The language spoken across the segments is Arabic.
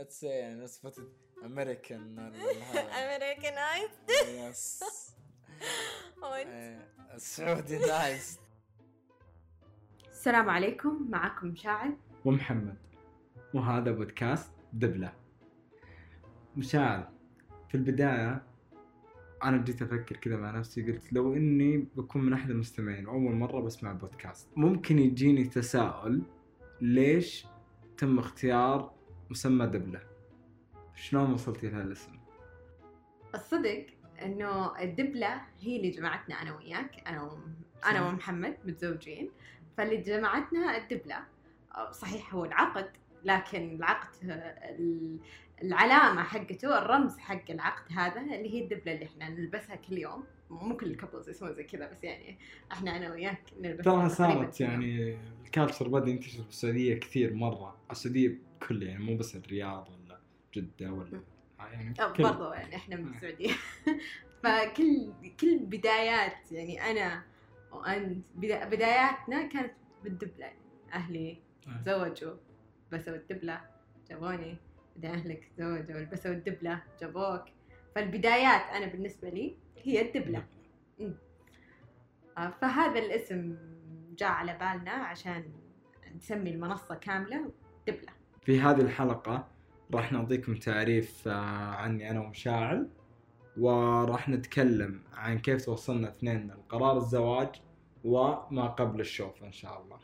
Let's say يعني نسبة امريكان امريكانايز يس السعودي nice السلام عليكم معكم مشاعل ومحمد. وهذا بودكاست دبلة. مشاعل في البداية أنا جيت أفكر كذا مع نفسي قلت لو إني بكون من أحد المستمعين وأول مرة بسمع بودكاست ممكن يجيني تساؤل ليش تم اختيار مسمى دبلة. شلون وصلتي لهالاسم الصدق إنه الدبلة هي اللي جمعتنا أنا وياك. أنا وم... أنا ومحمد متزوجين. فاللي جمعتنا الدبلة. أه، صحيح هو العقد لكن العقد ال- العلامة حقته الرمز حق العقد هذا اللي هي الدبلة اللي إحنا نلبسها كل يوم. مو كل الكابلز يسوون زي كذا بس يعني إحنا أنا وياك نلبسها ترى صارت. يعني الكالتشر بدأ ينتشر في السعودية كثير مرة. السعودية كل يعني مو بس الرياض ولا جدة ولا يعني كل- برضو يعني إحنا من السعودية. فكل كل بدايات يعني أنا وأنت بدا- بداياتنا كانت بالدبلة. يعني أهلي. تزوجوا لبسوا الدبلة جابوني. بعدين أهلك تزوجوا لبسوا الدبلة جابوك. فالبدايات أنا بالنسبة لي هي الدبلة. آه، فهذا الاسم جاء على بالنا عشان نسمي المنصة كاملة دبلة. في هذه الحلقة راح نعطيكم تعريف آه، عني أنا ومشاعل وراح نتكلم عن كيف توصلنا اثنين لقرار الزواج وما قبل الشوف إن شاء الله.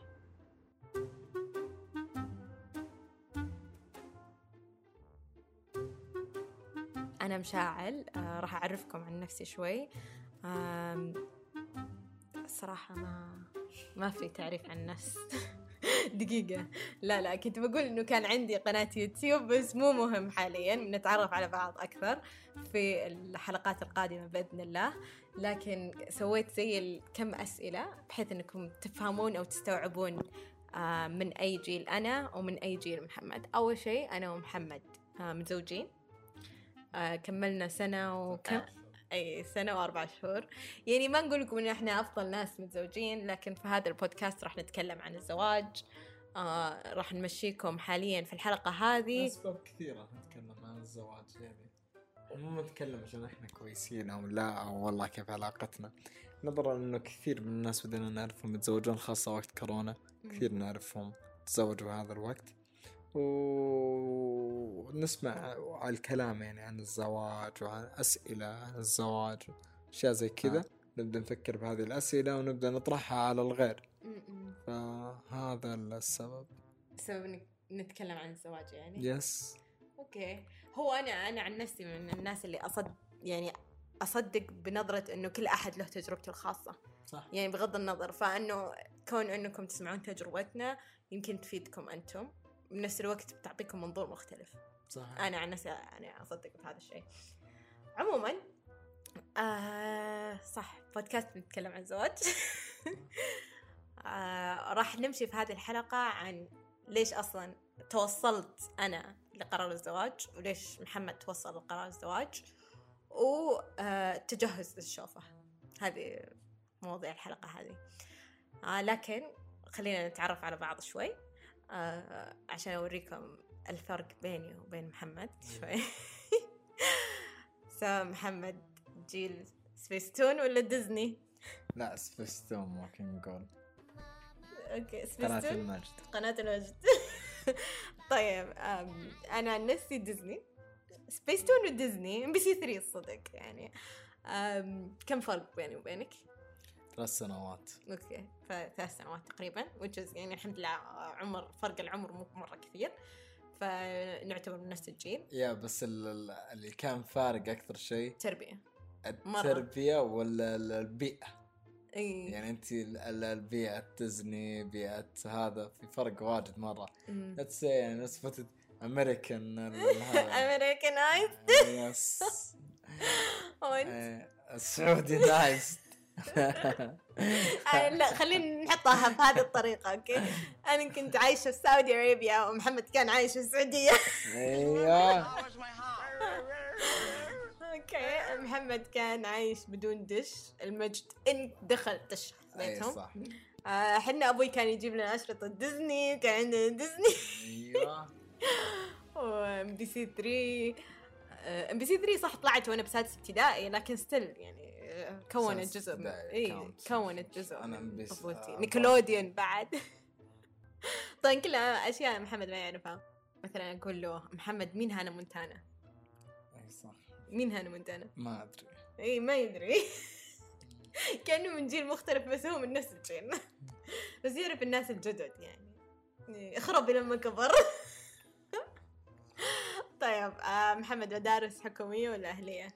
أنا مشاعل آه راح أعرفكم عن نفسي شوي. الصراحة ما ما في تعريف عن الناس دقيقة. لا لا كنت بقول إنه كان عندي قناة يوتيوب بس مو مهم حاليا نتعرف على بعض أكثر في الحلقات القادمة بإذن الله. لكن سويت زي كم أسئلة بحيث إنكم تفهمون أو تستوعبون آه، من أي جيل أنا ومن أي جيل محمد. أول شيء أنا ومحمد آه، متزوجين آه، كملنا سنة وكم؟ أي سنة وأربع شهور. يعني ما نقول لكم إن إحنا أفضل ناس متزوجين لكن في هذا البودكاست راح نتكلم عن الزواج. آه راح نمشيكم حاليا في الحلقة هذه. أسباب كثيرة نتكلم عن الزواج يعني مو نتكلم عشان إحنا كويسين أو لا أو والله كيف علاقتنا. نظرا إنه كثير من الناس بدنا نعرفهم يتزوجون خاصة وقت كورونا. كثير نعرفهم تزوجوا هذا الوقت. ونسمع على الكلام يعني عن الزواج وعن أسئلة عن الزواج أشياء زي كذا. نبدأ نفكر بهذه الأسئلة ونبدأ نطرحها على الغير. فهذا السبب. سبب إنك نتكلم عن الزواج يعني؟ yes أوكي. هو أنا أنا عن نفسي من الناس اللي اصد يعني أصدق بنظرة إنه كل أحد له تجربته الخاصة. صح. يعني بغض النظر فإنه كون إنكم تسمعون تجربتنا يمكن تفيدكم أنتم. بنفس الوقت بتعطيكم منظور مختلف. صح أنا عن نفسي أنا اصدق بهذا الشيء. عموما آه صح بودكاست بنتكلم عن الزواج آه راح نمشي في هذه الحلقة عن ليش أصلا توصلت أنا لقرار الزواج وليش محمد توصل لقرار الزواج وتجهز للشوفة. هذه مواضيع الحلقة هذه. آه لكن خلينا نتعرف على بعض شوي. آه عشان أوريكم الفرق بيني وبين محمد شوي. محمد جيل سبيستون ولا ديزني لا سبيستون ممكن نقول أوكي قناة سبيستون المجد. قناة الوجد طيب أنا عن نفسي ديزني سبيستون وديزني ام بي سي 3 الصدق يعني. كم فرق بيني وبينك؟ ثلاث سنوات. أوكي فثلاث سنوات تقريبا is يعني الحمد لله عمر فرق العمر مو مرة كثير فنعتبر من نفس الجيل. yeah بس ال- ال- اللي كان فارق أكثر شيء تربية. مرة. التربية ولا ال- البيئة؟ إي. يعني أنت ال- ال- البيئة ديزني بيئة هذا في فرق واجد مرة. أمم. لا يعني نسبة امريكان امريكانايز يس وانت إيه، السعودي nice أنا لا خلينا نحطها بهذه الطريقة أوكي؟ أنا كنت عايشة في Saudi Arabia ومحمد كان عايش في السعودية. أيوه. أوكي محمد كان عايش بدون دش المجد إن دخل دش بيتهم. صح. آه، حنا أبوي كان يجيب لنا اشرطة ديزني كان عندنا ديزني. أيوه. وام بي سي 3 ام بي سي 3 صح طلعت وأنا بسادس ابتدائي لكن still يعني آه، كونت جزء من اي. كونت جزء من طفولتي. آه، نيكلوديون بعد. طبعا كلها أشياء محمد ما يعرفها. مثلا أقول له محمد مين هانا مونتانا؟ أي صح. مين هانا مونتانا؟ ما أدري. اي ما يدري. كأنه من جيل مختلف بس هو من نفس الجيل. بس يعرف الناس الجدد يعني. إيه، خرب لما كبر. طيب آه محمد مدارس حكومية ولا أهلية؟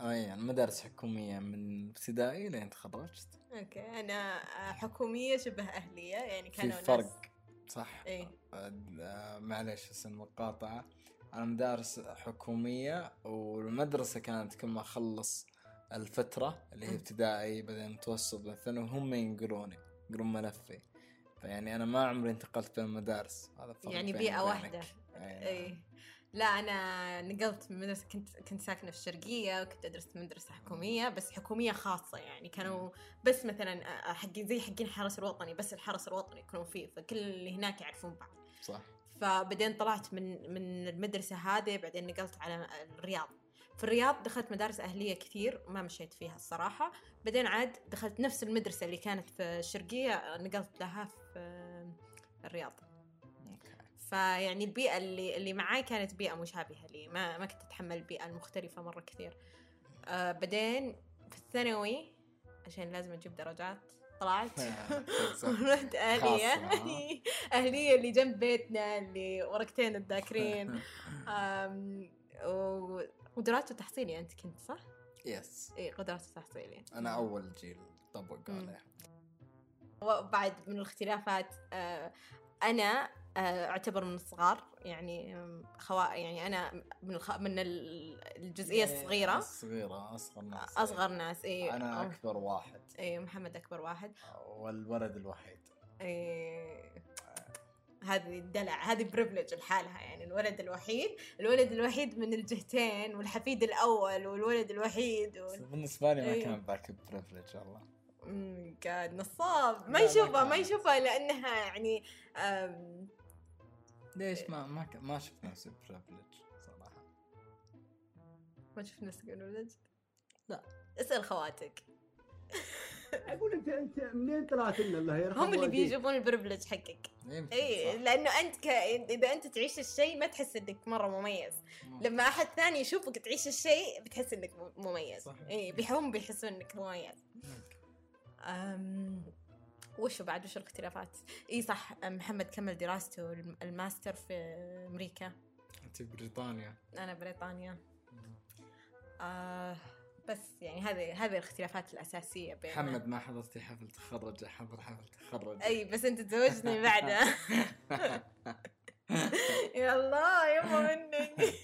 أي يعني مدارس حكومية من ابتدائي لين تخرجت. أوكي أنا آه، حكومية شبه أهلية يعني في كانوا ناس فرق صح. إيه. آه، معليش بس المقاطعة. أنا مدارس حكومية والمدرسة كانت كل ما أخلص الفترة اللي هي. ابتدائي بعدين متوسط بعدين ثانوي هم ينقلوني ينقلون ملفي. فيعني أنا ما عمري انتقلت بين المدارس. هذا يعني. واحدة. أي اي نعم. لا أنا نقلت من مدرسة كنت كنت ساكنة في الشرقية وكنت أدرس في مدرسة حكومية بس حكومية خاصة يعني. كانوا بس مثلا آه، حقين زي حقين الحرس الوطني بس الحرس الوطني يكونوا فيه فكل اللي هناك يعرفون بعض. صح. فبعدين طلعت من من المدرسة هذه بعدين نقلت على الرياض. في الرياض دخلت مدارس أهلية كثير ما مشيت فيها الصراحة. بعدين عاد دخلت نفس المدرسة اللي كانت في الشرقية نقلت لها في الرياض. أوكي. فيعني البيئة اللي اللي معاي كانت بيئة مشابهة لي ما ما كنت أتحمل البيئة المختلفة مرة كثير آه بعدين في الثانوي عشان لازم أجيب درجات طلعت صح. رحت أهلية؟ أهلية اللي جنب بيتنا اللي ورقتين الذاكرين آم، و- قدرات وتحصيلي أنت كنت صح؟ يس إيه قدرات وتحصيلي أنا أول جيل طبق مم. عليها وبعد من الاختلافات آه، آه، اعتبر من الصغار يعني خوا يعني أنا من الخ... من ال- الجزئية الصغيرة. الصغيرة أصغر ناس أصغر ناس اي أنا أكبر واحد. اي محمد أكبر واحد. والولد الوحيد. إيه هذه الدلع هذه privilege لحالها يعني الولد الوحيد الولد الوحيد من الجهتين والحفيد الأول والولد الوحيد وال... بالنسبة لي ما إيه. كان ذاك ال privilege والله. قاعد نصاب. ما يشوفها ما. يشوفها لأنها يعني ليش ما ما ك- ما شفت نفسي privilege صراحة ما شفت نفسك ولد؟ لا. اسأل خواتك أقول انت أنت منين طلعت لنا الله يرحمه هم اللي؟ بيجيبون ال privilege حقك اي صح. لأنه أنت ك... إذا أنت تعيش الشيء ما تحس إنك مرة مميز ممكن. لما أحد ثاني يشوفك تعيش الشيء بتحس إنك مميز صحيح. اي بيحهم بيحسون إنك مميز ممكن. أم... وشو بعد؟ وش الاختلافات؟ إي صح محمد كمل دراسته الم- الماستر في أمريكا. انت بريطانيا. أنا بريطانيا. آه بس يعني هذه هذه الاختلافات الأساسية بيننا. محمد ما حضرتي حفل تخرج حضر حفل تخرج. أي بس أنت تزوجني بعده. يا الله يما منك.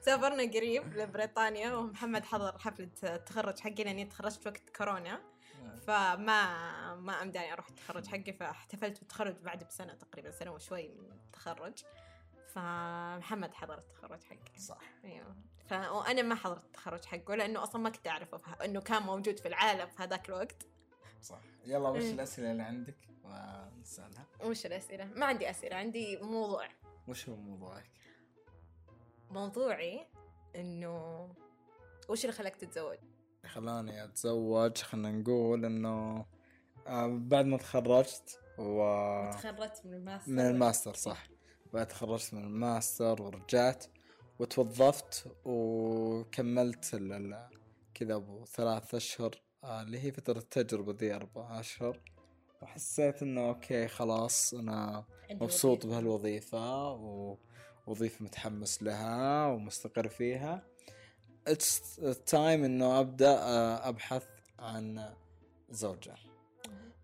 سافرنا قريب لبريطانيا ومحمد حضر حفلة التخرج حقي لاني تخرجت وقت كورونا. فما ما أمداني أروح التخرج حقي فاحتفلت بالتخرج بعد بسنة تقريبا سنة وشوي من التخرج. فمحمد حضر التخرج حقي. صح. أيوه. ف... وأنا ما حضرت التخرج حقه لأنه أصلا ما كنت أعرفه فه... إنه كان موجود في العالم في هذاك الوقت. صح. يلا وش إيه. الأسئلة اللي عندك؟ ونسألها. وش الأسئلة؟ ما عندي أسئلة عندي موضوع. وش هو موضوعك؟ موضوعي إنه وش اللي خلاك تتزوج؟ خلاني اتزوج خلينا نقول انه آه، بعد ما تخرجت و تخرجت من الماستر. من الماستر صح. بعد تخرجت من الماستر ورجعت وتوظفت وكملت كذا أبو ثلاث أشهر آه، اللي هي فترة التجربة ذي أربع أشهر. وحسيت إنه أوكي خلاص أنا مبسوط وظيفة. بهالوظيفة ووظيفة متحمس لها ومستقر فيها. It's time إنه أبدأ آه، أبحث عن زوجة.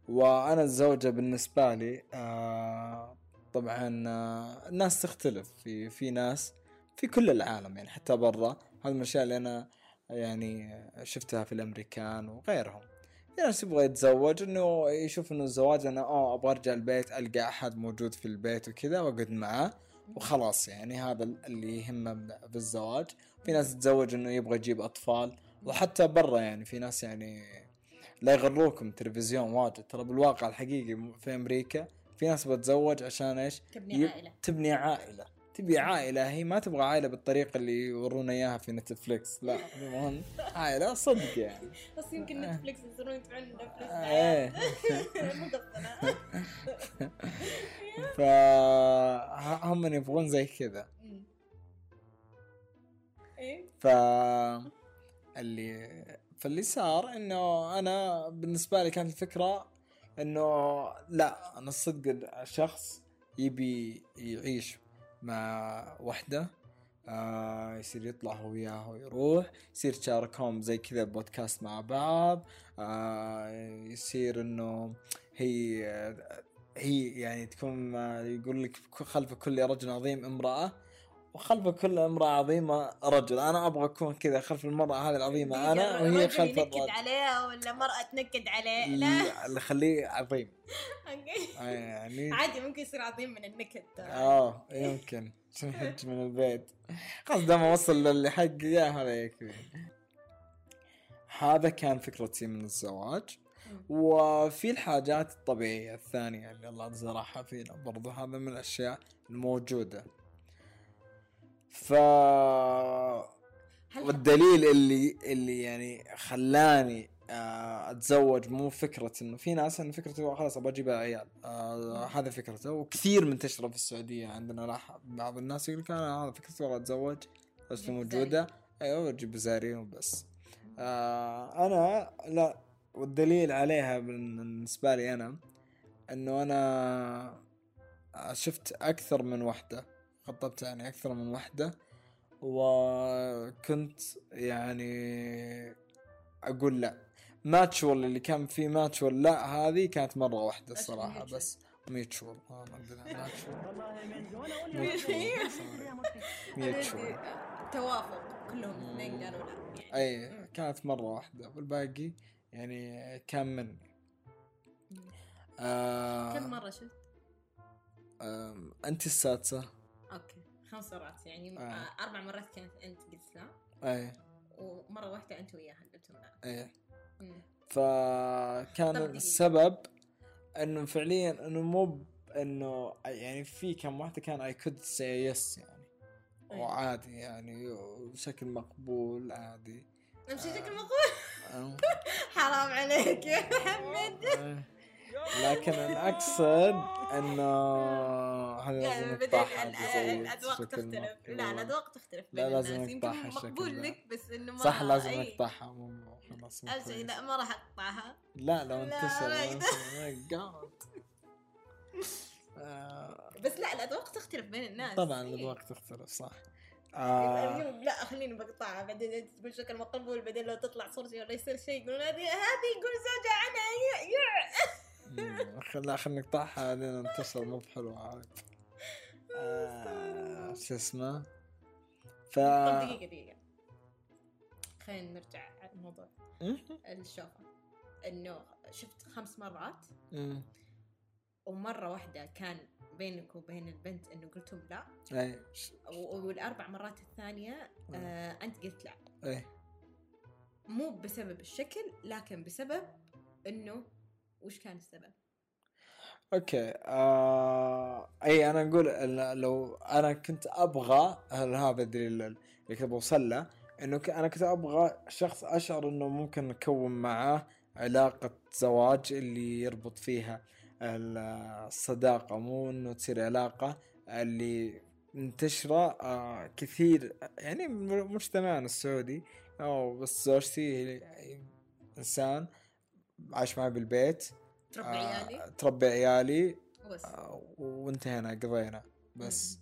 وأنا الزوجة بالنسبة لي آه، طبعا آه، الناس تختلف. في في ناس في كل العالم يعني حتى برا. هذه من الاشياء اللي أنا يعني شفتها في الأمريكان وغيرهم. في ناس يبغى يتزوج إنه يشوف إنه الزواج أنا آه أبغى أرجع البيت ألقى أحد موجود في البيت وكذا وأقعد معاه. وخلاص يعني هذا اللي يهمه بالزواج. في ناس تتزوج إنه يبغى يجيب أطفال وحتى برا يعني في ناس يعني لا يغروكم تلفزيون واجد. ترى بالواقع الحقيقي في أمريكا في ناس بتتزوج عشان إيش؟ تبني عائلة. تبني عائلة. تبي عائلة هي ما تبغى عائلة بالطريقة اللي يورونا إياها في نتفليكس. لا المهم عائلة صدق يعني. بس يمكن نتفلكس يصيرون يدفعون نتفلكس إيه. مقفلة. فهم يبغون زي كذا. إيه. ف اللي فاللي صار إنه أنا بالنسبة لي كانت الفكرة إنه لا أنا الصدق شخص يبي يعيش مع وحده. آه يصير يطلع هو وياها ويروح. يصير يتشاركهم زي كذا بودكاست مع بعض. آه يصير إنه هي هي يعني تكون آه، يقول لك خلف كل رجل عظيم امرأة. وخلف كل امرأة عظيمة رجل. أنا أبغى أكون كذا خلف المرأة هذه العظيمة. أنا وهي الرجل خلف ينكد الرجل. عليها ولا مرأة تنكد عليه. لا. اللي خليه عظيم. يعني عادي ممكن يصير عظيم من النكد. آه يمكن. عشان يحج من البيت؟ خلاص دام اوصل للي حقي يا هذا يكفي هذا كان فكرتي من الزواج. وفي الحاجات الطبيعية الثانية اللي الله زرعها فينا برضو هذا من الأشياء الموجودة. ف والدليل اللي اللي يعني خلاني آه، أتزوج مو فكرة إنه في ناس إنه فكرته خلاص أبغى أجيب عيال. آه هذا فكرته. وكثير منتشره في السعودية عندنا لاح- بعض الناس يقول لك أنا هذا فكرتي أبغى أتزوج بس جيب موجودة. أيوه أجيب بزارين وبس. آه أنا لا والدليل عليها بالنسبة لي أنا إنه أنا شفت أكثر من وحدة. خطبت يعني أكثر من وحده وكنت يعني أقول لا. ماتشول اللي كان في ماتشول لا هذه كانت مرة واحدة إيش الصراحة mutual؟ بس ميتشول ما عندنا من. ميتشول توافق كلهم اثنين قالوا لا يعني. أي كانت مرة واحدة. والباقي يعني كان مني. آه كم مرة شفت؟ أنت السادسة. okay خمس مرات يعني آه. آه. أربع مرات كانت أنت قلت لا أي ومرة واحدة أنت وياها قلتم لا أي مم. فكان. السبب إنه فعليا إنه مو إنه يعني في كم واحدة كان I could say yes يعني. وعادي يعني بشكل مقبول عادي نمشي شكل مقبول آه. حرام عليك يا محمد آه. لكن أنا اقصد إنه هذا يعني لازم الاذواق تختلف. لا الاذواق تختلف لا، لازم الشكل مقبول. لك بس إنه ما صح لازم. نقطعها مو خلاص. لا ما راح أقطعها لا لو انتشر جاد آه، بس لا الاذواق تختلف بين الناس طبعا إيه. الاذواق تختلف صح آه، اليوم لا خليني بقطعها بعدين تقول شكل مقبول بعدين لو تطلع صورتي ولا يصير شيء يقولون هذه هذه يقول زوجها عنها يع- لا خلينا نقطعها لين انتشر مو بحلو عاد. آه، شو اسمه؟ ف طب دقيقة دقيقة. خلينا نرجع على الموضوع الشوفة. إنه شفت خمس مرات؟ ومرة واحدة كان بينك وبين البنت إنه قلتم لا. اي والأربع مرات الثانية آه أنت قلت لا. اي مو بسبب الشكل لكن بسبب إنه وش كان السبب؟ okay آه... أي أنا أقول لو أنا كنت أبغى هذا الدليل اللي كنت بوصل له إنه أنا كنت أبغى شخص أشعر إنه ممكن نكون معاه علاقة زواج اللي يربط فيها ال- الصداقة مو إنه تصير علاقة اللي منتشرة آه كثير يعني مجتمعنا السعودي أو بس زوجتي إنسان عايش معي بالبيت. تربي آه، عيالي؟ تربي عيالي. وبس آه، وانتهينا قضينا. بس.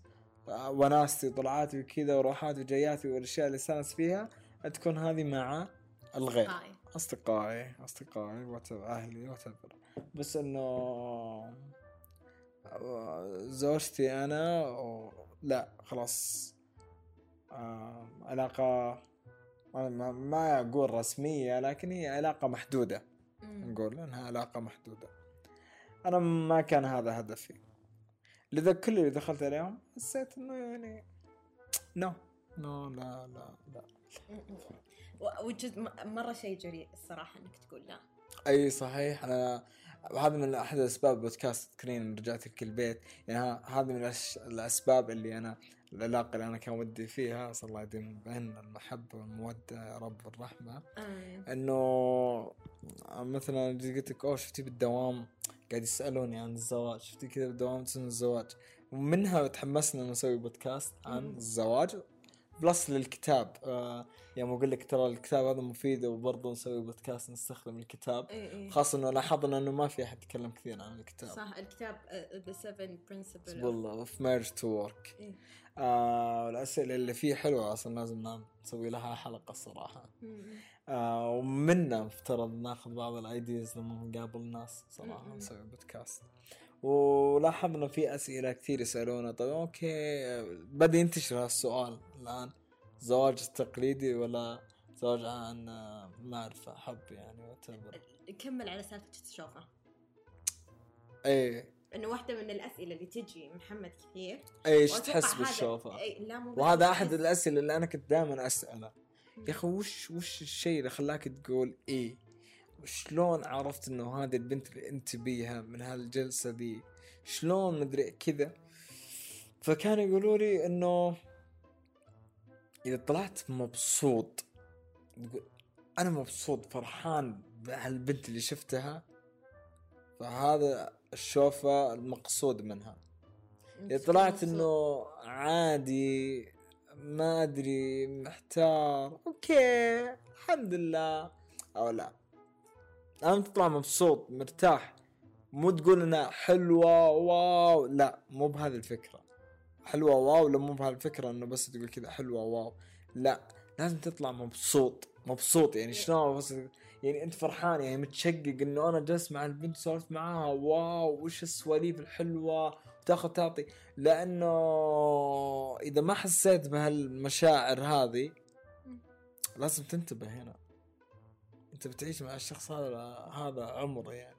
آه، وناستي وطلعاتي وكذا وروحاتي وجياتي والأشياء اللي استانس فيها تكون هذه مع الغير. أصدقائي. أصدقائي واتر أهلي واتر بس إنه زوجتي أنا و... لا خلاص. آه علاقة ما- ما, أقول رسمية لكن هي علاقة محدودة. نقول إنها علاقة محدودة. أنا ما كان هذا هدفي. لذا كل اللي دخلت عليهم حسيت إنه يعني نو نو لا لا لا. وجد م- مرة شيء جريء الصراحة إنك تقول لا. أي صحيح. أنا هذا من أحد أسباب بودكاست تذكرين رجعت لك البيت. يعني هذا من الأسباب اللي أنا العلاقة اللي أنا كان ودي فيها أسأل الله يديم بيننا المحبة والمودة يا رب الرحمة. إنه مثلا قلت لك أوه شفتي بالدوام؟ قاعد يسألوني عن الزواج. شفتي كذا بالدوام؟ تسألون الزواج؟ ومنها تحمسنا نسوي بودكاست عن. الزواج. plus للكتاب. آه يعني أقول لك ترى الكتاب هذا مفيد وبرضه نسوي بودكاست نستخدم الكتاب. إيه إيه. خاصة إنه لاحظنا إنه ما في أحد يتكلم كثير عن الكتاب. صح الكتاب ذا 7 principle والله of marriage to work الأسئلة اللي فيه حلوة أصلا لازم نسوي لها حلقة الصراحه آه ومنا مفترض ناخذ بعض ال ideas لما نقابل ناس صراحة. نسوي بودكاست ولاحظنا في أسئلة كثير يسألونا. طيب okay. بدا ينتشر هالسؤال الآن. زواج تقليدي ولا زواج عن معرفة؟ حب يعني whatever كمل على سالفة تشوفه إيه. إنه واحدة من الأسئلة اللي تجي محمد كثير. إيش تحس بالشوفة؟ إيه، لا مو وهذا. أحد الأسئلة اللي أنا كنت دائما أسأله. يا أخي وش وش الشيء اللي خلاك تقول إيه؟ شلون عرفت إنه هذه البنت اللي أنت بيها من هالجلسة ذي؟ شلون مدري كذا. فكانوا يقولوا لي إنه إذا طلعت مبسوط تقول أنا مبسوط فرحان بهالبنت اللي شفتها فهذا الشوفة المقصود منها. إذا طلعت إنه عادي ما أدري محتار okay الحمد لله أو لا. أنا تطلع مبسوط مرتاح. مو تقول إنها حلوة wow. لا مو بهذه الفكرة. حلوة wow. لا مو بهالفكره إنه بس تقول كذا حلوة wow. لا لازم تطلع مبسوط. مبسوط يعني شلون بس يعني أنت فرحان يعني متشقق إنه أنا جلست مع البنت سولفت معاها wow. وش السواليف الحلوة؟ وتاخذ تعطي. لأنه إذا ما حسيت بهالمشاعر هذه لازم تنتبه هنا. انت بتعيش مع الشخص هذا هذا عمره يعني.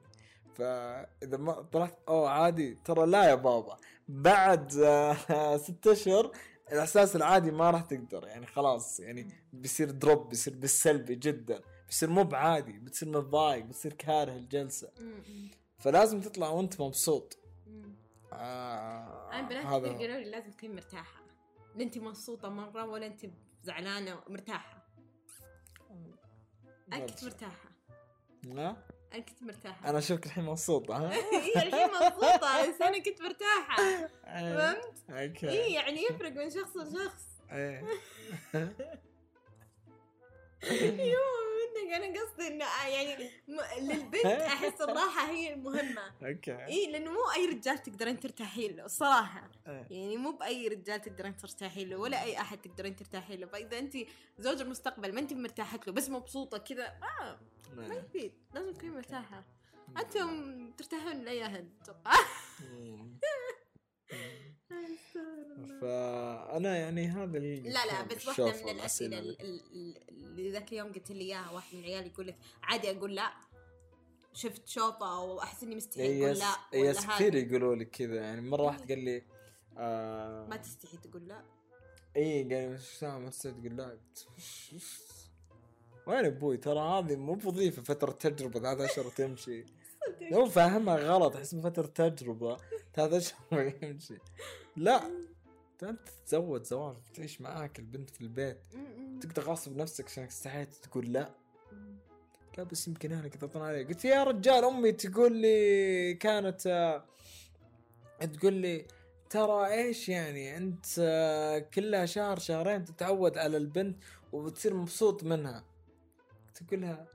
فإذا ما طلعت أوه عادي. ترى لا يا بابا. بعد آه، ست أشهر الإحساس العادي ما راح تقدر. يعني خلاص يعني بيصير دروب بيصير بالسلبي جدا. بيصير مو بعادي بتصير متضايق بتصير كاره الجلسة. فلازم تطلع وأنت مبسوط. آه أنا بنات لي لازم تكوني مرتاحة. لا أنت مبسوطة مرة ولا أنت زعلانة مرتاحة. أنا كنت مرتاحة. لا؟ أنا كنت مرتاحة. أنا اشوفك الحين مبسوطة ها؟ هي الحين مبسوطة. بس أنا كنت مرتاحة. إيه. فهمت؟ okay. اي يعني يفرق من شخص لشخص إيه. يو منك أنا قصدي إنه آه يعني م- للبنت أحس الراحة هي المهمة. أوكي. إي لأنه مو أي رجال تقدرين ترتاحين له الصراحه إيه. يعني مو بأي رجال تقدرين ترتاحين له ولا أي أحد تقدرين ترتاحين له. فإذا انت زوج المستقبل ما انت مرتاحة له بس مبسوطة كذا ما ما إيه. يفيد. لازم تكوني مرتاحة. أنتم ترتاحون لأي أحد؟ أتوقع. فأنا يعني هذا لا لا بس واحدة من الأسئلة ذاك اليوم قلت لي إياها واحد من العيال يقول لك عادي أقول لا. شفت شوفة وأحس إني مستحي أقول yes لا yes ولا كثير يقولوا لك كذا يعني مرة واحد قال لي آه ما تستحي تقول لا. اي قال لي ما تستطيع تقول لا. وين أبوي؟ ترى هذه مو بوظيفة فترة تجربة ثلاث أشهر تمشي. لو فاهمها غلط أحس فترة تجربة ثلاث أشهر يمشي. لا. تتزوج زواج تعيش معاك البنت في البيت. تقدر غصب نفسك عشان استحيت تقول لا. لا بس يمكن أهلك يضغطون علي قلت يا رجال أمي تقول لي كانت آه، تقول لي ترى إيش يعني أنت آه، كلها شهر شهرين تتعود على البنت وبتصير مبسوط منها. تقول لها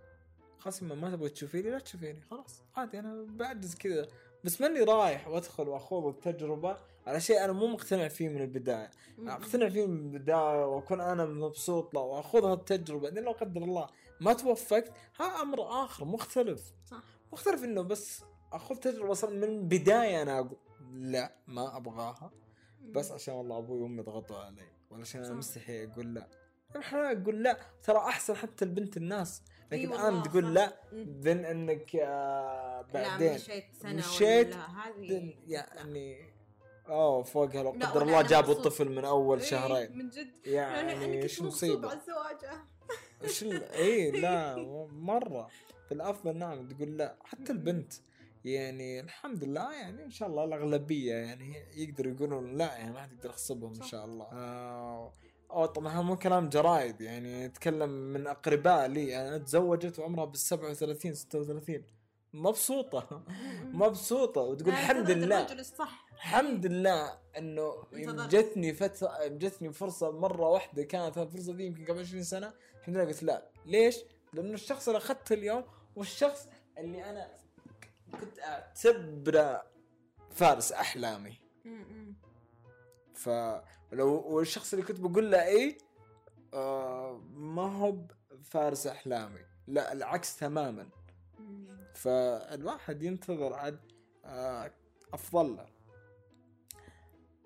خلاص ما- ما تبغى تشوفيني لا تشوفيني خلاص عادي أنا بعجز كذا. بس ماني رايح وأدخل وأخوض التجربة على شيء أنا مو مقتنع فيه من البداية. اقتنع فيه من البداية وأكون أنا مبسوط له واخذها التجربه بعدين لو قدر الله ما توفقت ها أمر آخر مختلف. صح. مختلف إنه بس اخذ تجربة أصلا من البدايه أنا أقول لا ما أبغاها. بس عشان والله أبوي وأمي ضغطوا علي. ولا عشان أنا. مستحي أقول لا. الحين أقول لا. ترى أحسن حتى البنت الناس. لكن الان تقول صح. لا. بين إنك آه لا بعدين مشيت سنة مشيت ولا هذه يعني أوه فوقها لو لا، قدر الله جابوا. الطفل من أول إيه، شهرين. من جد. يعني إيش مبسوط مصيبه على الزواج. إيش. اي لا مرة. في الافضل نعم تقول لا حتى البنت. يعني الحمد لله يعني إن شاء الله الأغلبية يعني يقدروا يقولون لا يعني ما حد يقدر يخصبهم إن. شاء الله. آه أو طبعا مو كلام جرايد يعني نتكلم من أقرباء لي. أنا تزوجت وعمرها بال 37 36 مبسوطة. مبسوطة. وتقول الحمد لله. الرجل الصح. الحمد لله إنه. جتني فتره جتني فرصة مرة واحدة كانت الفرصة دي يمكن قبل 20 سنة. الحمد لله قلت لا. ليش؟ لأنه الشخص اللي أخذته اليوم والشخص اللي أنا كنت أعتبره فارس أحلامي. فلو والشخص اللي كنت بقول له إيه آه ما هو فارس أحلامي. لا العكس تماما. فالواحد ينتظر عاد آه أفضل له.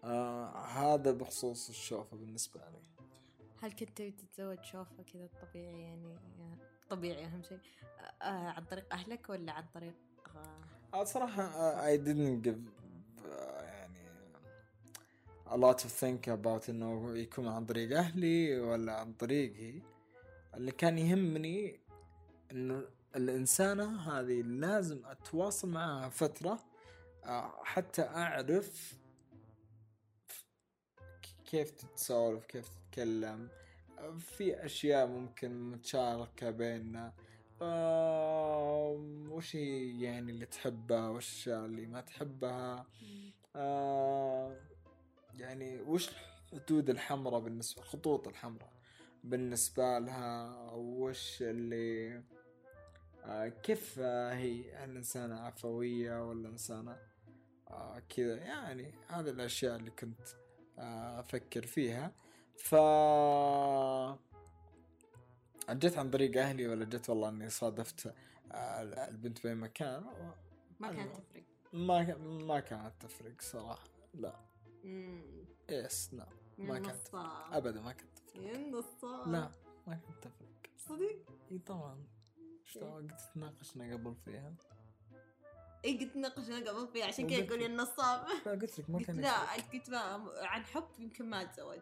آه هذا بخصوص الشوفة بالنسبة لي. هل كنت تبي تتزوج شوفة كذا طبيعي يعني؟ طبيعي أهم شيء. آه عن طريق أهلك ولا عن طريق آه؟ آه صراحة آه I didn't give آه يعني a lot of think about إنه يكون عن طريق أهلي ولا عن طريقي. اللي كان يهمني إنه الإنسانة هذه لازم أتواصل معها فترة آه، حتى أعرف كيف تتسولف كيف تتكلم. في أشياء ممكن متشاركة بيننا. آه، وش هي يعني اللي تحبها؟ وش اللي ما تحبها؟ آه، يعني وش الحدود الحمراء بالنسبة الخطوط الحمراء بالنسبة لها؟ وش اللي آه كيف هي؟ هل إنسانة عفوية ولا إنسانة آه كذا؟ يعني هذه الأشياء اللي كنت أفكر فيها. ف جت عن طريق أهلي ولا جت والله إني صادفت آه البنت بين مكان. ما كانت. تفرق. ما ما كانت تفرق صراحة لا. مم. يس لا. ما كانت. ابدا ما كانت تفرق. يا نصاب لا ما كانت تفرق. صدق؟ إي طبعا. إيش قد تناقشنا قبل فيها؟ اي قلت ناقشنا قبل فيها عشان كذا يقول لك. يا نصاب لا قلت لك ما كان لا. قلت لا عن حب يمكن ما أتزوج.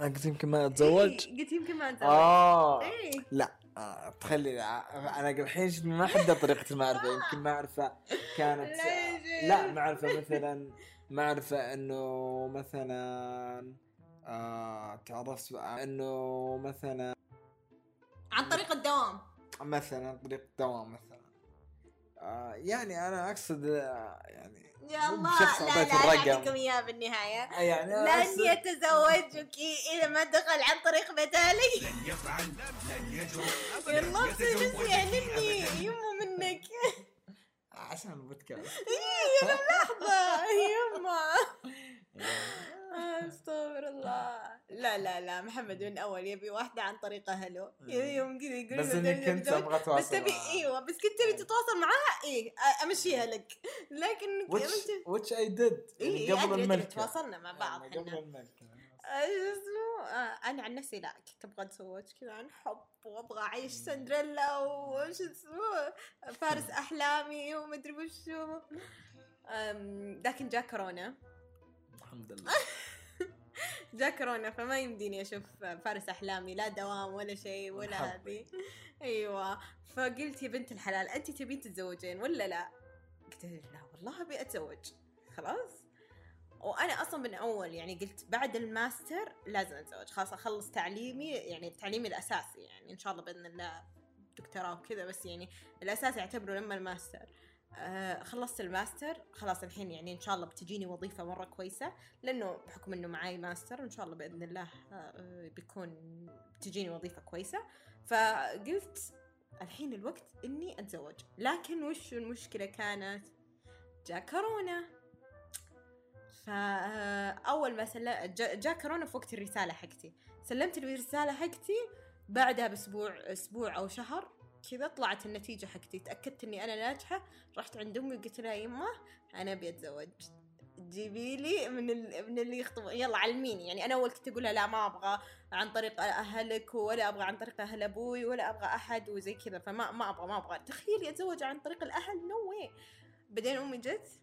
أنا قلت يمكن ما أتزوج؟ إيه، قلت يمكن ما أتزوج. آه. إيه. لا آه، تخلي أنا قبل الحين ما حد طريقة المعرفة يمكن معرفه كانت لا. لا معرفه مثلا معرفه إنه مثلا آه تعرفت إنه مثلا عن طريق الدوام. مثلا طريق دوام مثلا. آه يعني أنا أقصد آه، يعني يا الله لا لا. أعطيكم اياه بالنهاية. آه، يعني لن يتزوجك إذا ما دخل عن طريق مثالي لن يفعل لن يجرؤ يا أبدا الله يتزوج يعني أبداً. يمه منك. عشان البودكاست إيه، أنا لحظة يمه. استغفر الله. لا لا لا محمد من أول يبي واحدة عن طريق أهله. يوم كذا يقول بس اني كنت أبغى بس اتواصل تبي معاه. إيوه بس كنت تبي تتواصل معاها إيه أمشيها لك. لكن إيه، يعني إيه، قبل الملكة. تواصلنا مع بعض يعني قبل آه، شو اسمه آه، أنا عن نفسي لا كنت أبغى أتزوج كذا عن حب وأبغى أعيش سندريلا وش اسمه فارس أحلامي ومدري وشو. لكن جاء كورونا. الحمد لله. جاء كورونا فما يمديني أشوف فارس أحلامي لا دوام ولا شيء ولا. هذه. أيوه. فقلت يا بنت الحلال أنت تبين تتزوجين ولا لا؟ قلت لا والله أبي أتزوج. خلاص؟ وأنا أصلا من أول يعني قلت بعد الماستر لازم أتزوج. خلاص أخلص تعليمي يعني تعليمي الأساسي يعني إن شاء الله بإذن الله دكتوراه وكذا بس يعني الاساسي اعتبره لما الماستر. آه خلصت الماستر. خلاص الحين يعني إن شاء الله بتجيني وظيفة مرة كويسة لأنه بحكم إنه معاي ماستر وان شاء الله بإذن الله آه، بيكون بتجيني وظيفة كويسة. فقلت الحين الوقت إني أتزوج. لكن وش المشكلة كانت؟ جاء كورونا. فاول ما سلم جاء جا كورونا في وقت الرسالة حقتي. سلمت الرسالة حقتي بعدها بأسبوع أسبوع أو شهر كذا طلعت النتيجة حقتي. تأكدت إني أنا ناجحة. رحت عند أمي وقلت لها يمه أنا أبي أتزوج. جيبي لي من ال... من اللي يخطب يلا علميني. يعني أنا أول كنت أقول لها لا ما أبغى عن طريق أهلك ولا أبغى عن طريق أهل أبوي ولا أبغى أحد. وزي كذا. فما ما أبغى ما أبغى. تخيلي أتزوج عن طريق الأهل. no way بعدين أمي جت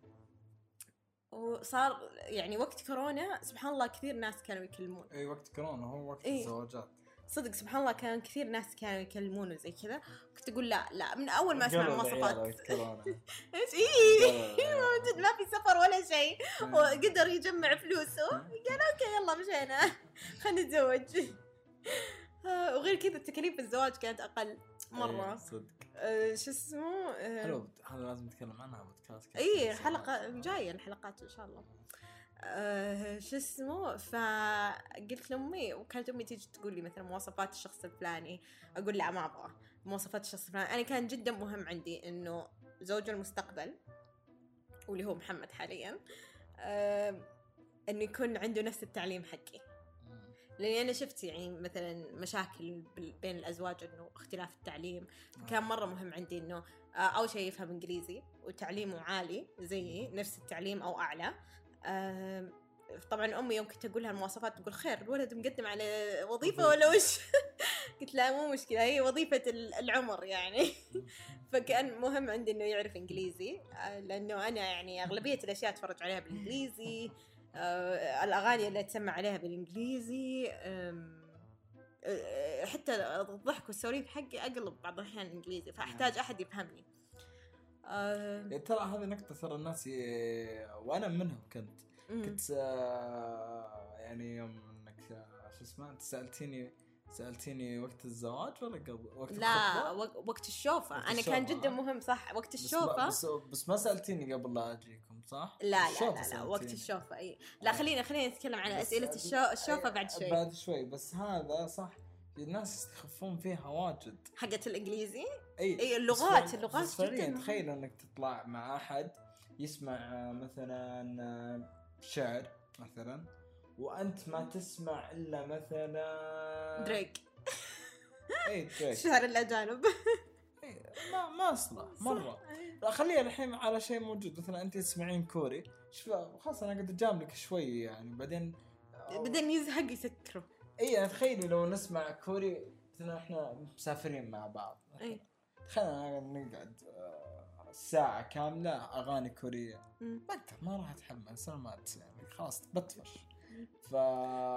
وصار يعني وقت كورونا سبحان الله كثير ناس كانوا يكلمون. إي وقت كورونا هو وقت إيه. الزواجات. صدق سبحان الله كان كثير ناس كانوا يكلمونه زي كذا. كنت أقول لا لا من أول ما أسمع المواصفات. إيش؟ إيه قالوا العيال. جد ما في سفر ولا شيء. وقدر يجمع فلوسه. قال okay يلا مشينا. خلينا نتزوج. آه، وغير كذا تكاليف الزواج كانت أقل إيه، مره صدق. آه، شو اسمه؟ آه، حلو هذا لازم نتكلم عنها بودكاست. اي حلقة جاية الحلقات إن شاء الله. آه شو اسمه؟ فقلت لأمي وكانت أمي تيجي تقول لي مثلا مواصفات الشخص الفلاني. أقول لا ما أبغى مواصفات الشخص الفلاني. أنا كان جدا مهم عندي إنه زوج المستقبل واللي هو محمد حاليا آه إنه يكون عنده نفس التعليم حقي. لأني أنا شفت يعني مثلا مشاكل بين الأزواج إنه اختلاف التعليم. كان مرة مهم عندي إنه أول شيء يفهم إنجليزي وتعليمه عالي زيي نفس التعليم أو أعلى. طبعا أمي يوم كنت أقول لها المواصفات تقول خير الولد مقدم على وظيفة ولا وش؟ قلت لها مو مشكلة هي وظيفة ال- العمر يعني. فكأن مهم عندي إنه يعرف إنجليزي آه، لأنه أنا يعني أغلبية الأشياء أتفرج عليها بالإنجليزي آه، الأغاني اللي تسمع عليها بالإنجليزي آه، حتى الضحك والسواليف حقي أقلب بعض الأحيان إنجليزي فأحتاج أحد يفهمني. آه، يعني ترى هذه نقطة ترى الناس ي... وأنا منهم كنت مم. كنت آه، يعني يوم إنك آه، شو اسمه أنت سألتيني سألتيني وقت الزواج ولا قبل وقت لا وقت الشوفة وقت أنا كان الشوفة، جدا آه. مهم صح وقت بس الشوفة ما بس, بس ما سألتيني قبل لا أجيكم صح؟ لا لا لا, لا. وقت الشوفة إي لا آه. خلينا خلينا نتكلم عن بس أسئلة هذه- الشو... الشوفة أي- بعد شوي بعد شوي بس هذا صح الناس يستخفون فيها واجد. حقت الإنجليزي؟ إي إي اللغات اللغات جدا. تخيل إنك تطلع مع أحد يسمع آه، مثلا آه، شعر مثلا وأنت ما تسمع إلا مثلا دريك. إي دريك. شهر الاجانب ما ما أصلح مرة. خليها الحين على شيء موجود. مثلا أنت تسمعين كوري. شوف خلاص أنا قد اجاملك شوي يعني بعدين بعدين يزهق يسكره اي يعني تخيلي لو نسمع كوري مثلا إحنا مسافرين مع بعض. اي خلينا نقعد آه، ساعة كاملة أغاني كورية. ما أقدر ما راح أتحمس أنا ما أت- يعني خلاص بطفش. ف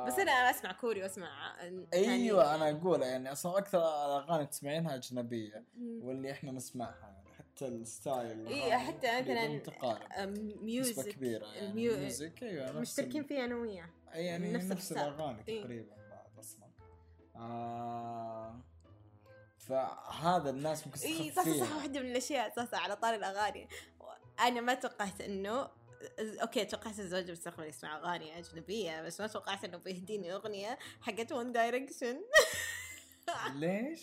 بس أنا أسمع كوري وأسمع يعني- أيوه أنا أقول يعني أصلا أكثر الأغاني تسمعينها أجنبية. واللي إحنا نسمعها يعني حتى الستايل إيه، حتى مثلاً نسبة music كبيرة يعني. ال music أيوه مشتركين ال- فيه أنا وياه. أي يعني نفس نفس. الأغاني إيه. تقريبا. آه. فهذا الناس ممكن إي صح صح صح واحدة من الأشياء أساسا على طاري الأغاني. أنا ما توقعت إنه أوكي توقعت الزوج المستقبل يسمع أغاني أجنبية بس ما توقعت إنه بيهديني أغنية حقت One Direction ليش؟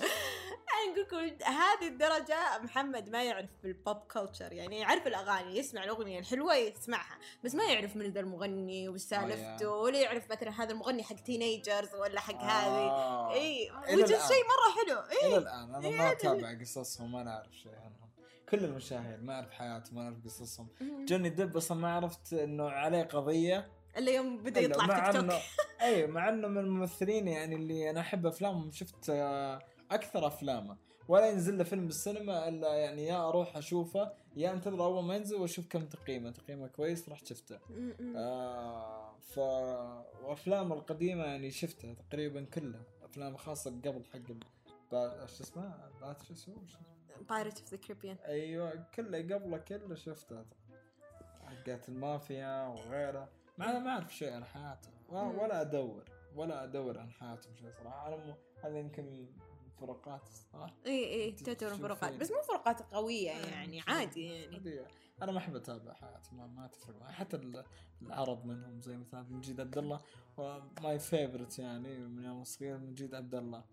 أنا أقول لكم هذه الدرجة محمد ما يعرف بال pop culture يعني يعرف الأغاني يسمع الأغنية الحلوة يسمعها بس ما يعرف من ذا المغني وش سالفته ولا يعرف مثلا هذا المغني حق teenagers ولا حق هذه. آه. إي إلى وجد الآن. شيء مرة حلو. إي. إلى الآن أنا ما أتابع قصصهم ما أعرف شيء عنهم. كل المشاهير ما أعرف حياتهم ما أعرف قصصهم. جوني ديب أصلا ما عرفت إنه عليه قضية. إلا يوم بدأ يطلع تيك توك. اي مع إنه من الممثلين يعني اللي أنا أحب أفلامهم. شفت آه، أكثر أفلامه. ولا ينزل له فيلم بالسينما إلا يعني يا أروح أشوفه يا أنتظر أول ما ينزل وأشوف كم تقييمه. تقييمه كويس رحت شفته. آه ف وأفلامه القديمة يعني شفتها تقريبا كلها. افلام خاصة قبل حق. شو اسمه؟ باتريس شو اسمه؟ Pirates of the Caribbean أيوه كله قبله كله شفتها حقات المافيا وغيرها مع ما أعرف شيء عن حياته. ولا أدور. ولا أدور عن حياتهم شيء صراحة. أنا م... هذا يمكن فروقات صح؟ إي إي تعتبر. فروقات بس مو فروقات قوية يعني عادي يعني. أنا ما أحب أتابع حياتهم ما, ما تفرق معي. حتى ال- العرب منهم زي مثلا مجيد عبد الله my favorite يعني من يوم صغير مجيد عبد الله.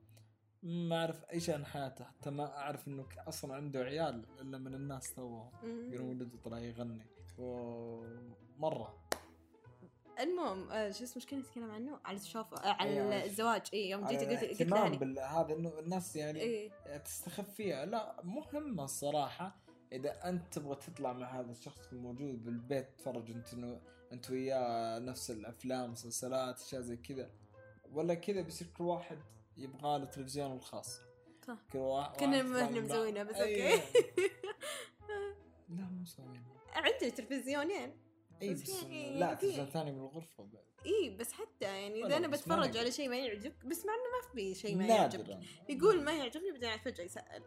ما أعرف أي شيء عن حياته حتى ما أعرف إنه أصلا عنده عيال إلا من الناس توهم. يقولون ولده طلع يغني. ومره المهم آه، شو اسمه كنا نتكلم عنه؟ على الشوف آه، على أيوة. الزواج. اي يوم جيت على قلت قلت بال- هذا إنه الناس يعني اي تستخف فيها. لا مهمة الصراحة. إذا أنت تبغى تطلع مع هذا الشخص الموجود بالبيت تفرج أنت إنه أنت وياه نفس الأفلام مسلسلات أشياء زي كذا. ولا كذا بيصير كل واحد يبغى له تلفزيون الخاص. صح. كل واحد كنا من مسوينها، بس أيوة. أوكي. لا مو مسوينها عندنا تلفزيونين. اي بس بس يعني لا في- تنزل ثاني بالغرفه بعد. اي بس حتى يعني إذا أنا ما بتفرج. على شيء ما يعجبك بس مع إنه ما في شيء ما يعجبك. يقول ما يعجبني بعدين فجأة يسأل.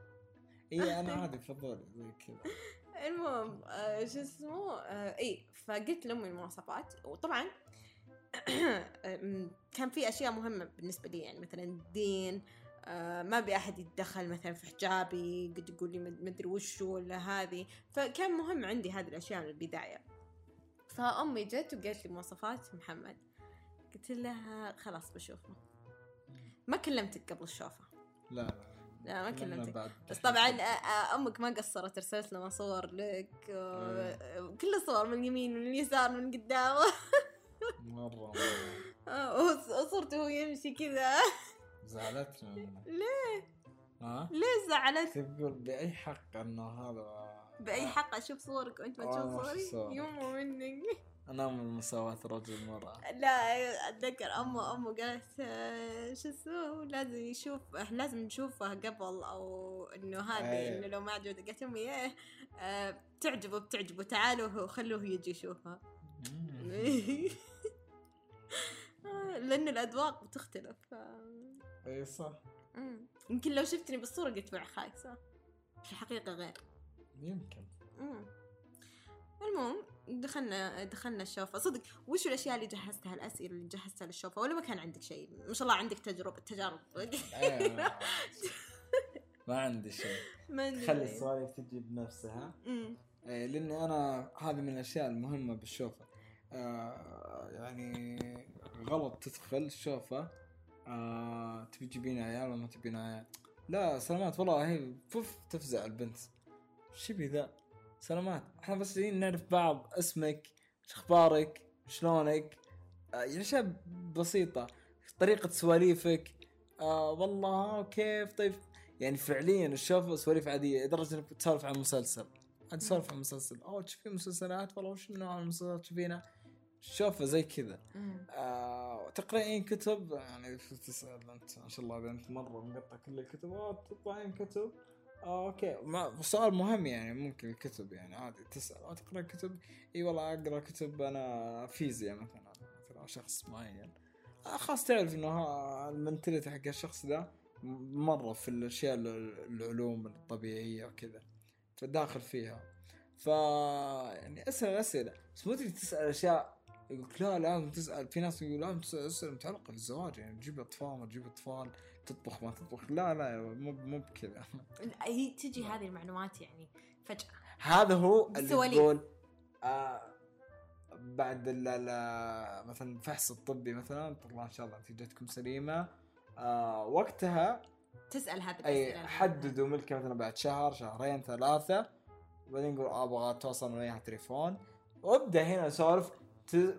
اي أنا عادي فضولي زي كذا. المهم آه شو اسمه؟ آه اي فقلت لأمي المواصفات. وطبعا أم، كان في أشياء مهمة بالنسبة لي يعني مثلا الدين. آه ما أبي أحد يتدخل مثلا في حجابي قد يقول لي مد- مدري وش ولا هذه. فكان مهم عندي هذه الأشياء من البداية. فامي جت وقالت لي مواصفات محمد. قلت لها خلاص بشوفه. ما كلمتك قبل الشوفة. لا لا. لا ما كلمتك. بس طبعا أمك ما قصرت ارسلت لنا صور لك آه، كل الصور من اليمين من اليسار من قدام. مرة مرة. آه، وصورته وهو يمشي كذا. زعلتنا. ليه؟ ها؟ ليه زعلت؟ تقول بأي حق إنه هذا بأي حق أشوف صورك وأنت ما آه، تشوف صوري. يمه منك أنا من مساواة رجل مرأة لا أتذكر أمه أمه قالت آه، شو اسمه؟ لازم يشوف لازم نشوفه قبل أو إنه هذه أيه. إنه لو ما عجبته قالت أمي إيه آه، بتعجبه بتعجبه تعالوا وخلوه يجي يشوفها. آه، لأن الأذواق بتختلف. ف- اي صح. يمكن لو شفتني بالصورة قلت مع خايسة في الحقيقة غير. يمكن. مم. المهم دخلنا دخلنا الشوفة. صدق وش الأشياء اللي جهزتها؟ الأسئلة اللي جهزتها للشوفة؟ ولا ما كان عندك شيء؟ ما شاء الله عندك تجربة تجارب. أيوة. ما عندي شيء. خلي. السوالف تجي بنفسها. إيه، لأني أنا هذه من الأشياء المهمة بالشوفة. آه يعني غلط تدخل الشوفة. آه تبي تجيبين عيال ولا ما تبين عيال؟ لا سلامات والله هي فف تفزع البنت. شو بي ذا؟ سلامات. إحنا بس جايين نعرف بعض اسمك أخبارك شلونك؟ آه يعني أشياء بسيطة. طريقة سواليفك. آه والله كيف؟ طيب يعني فعليا الشوفه سواليف عادية لدرجة إنك تسولف عن مسلسل. عاد تسولف عن مسلسل. أوه تشوفين مسلسلات؟ والله وش نوع المسلسلات تشوفينها شوفه زي كذا. آه تقرأين كتب؟ يعني تسأل أنت. ما شاء الله أنت مرة مقطع كل الكتب. تقرأين كتب. أوكي. ما سؤال مهم يعني ممكن الكتب يعني عادي تسأل. أو تقرأ كتب؟ إي والله أقرأ كتب أنا فيزياء مثلا مثلا شخص معين. آه خلاص تعرف إنه المنتاليتي حق الشخص ذا مرة في الأشياء ال- العلوم الطبيعية وكذا فداخل فيها. ف يعني أسأل أسئلة. بس مو تسأل أشياء يقول لا لازم تسأل. في ناس يقول لازم تسأل أسئلة متعلقة بالزواج يعني تجيب أطفال ما تجيب أطفال. تطبخ ما تطبخ. لا لا مو مو بكذا. هي تجي هذه المعلومات يعني فجأة. هذا هو اللي. تقول آه بعد ال- ال- مثلا الفحص الطبي مثلا طلع إن شاء الله نتيجتكم سليمة. آه وقتها تسأل هذه أي حددوا ملكه مثلا بعد شهر شهرين ثلاثة وبعدين نقول أبغى اتواصل وياها تليفون. وأبدأ هنا سولف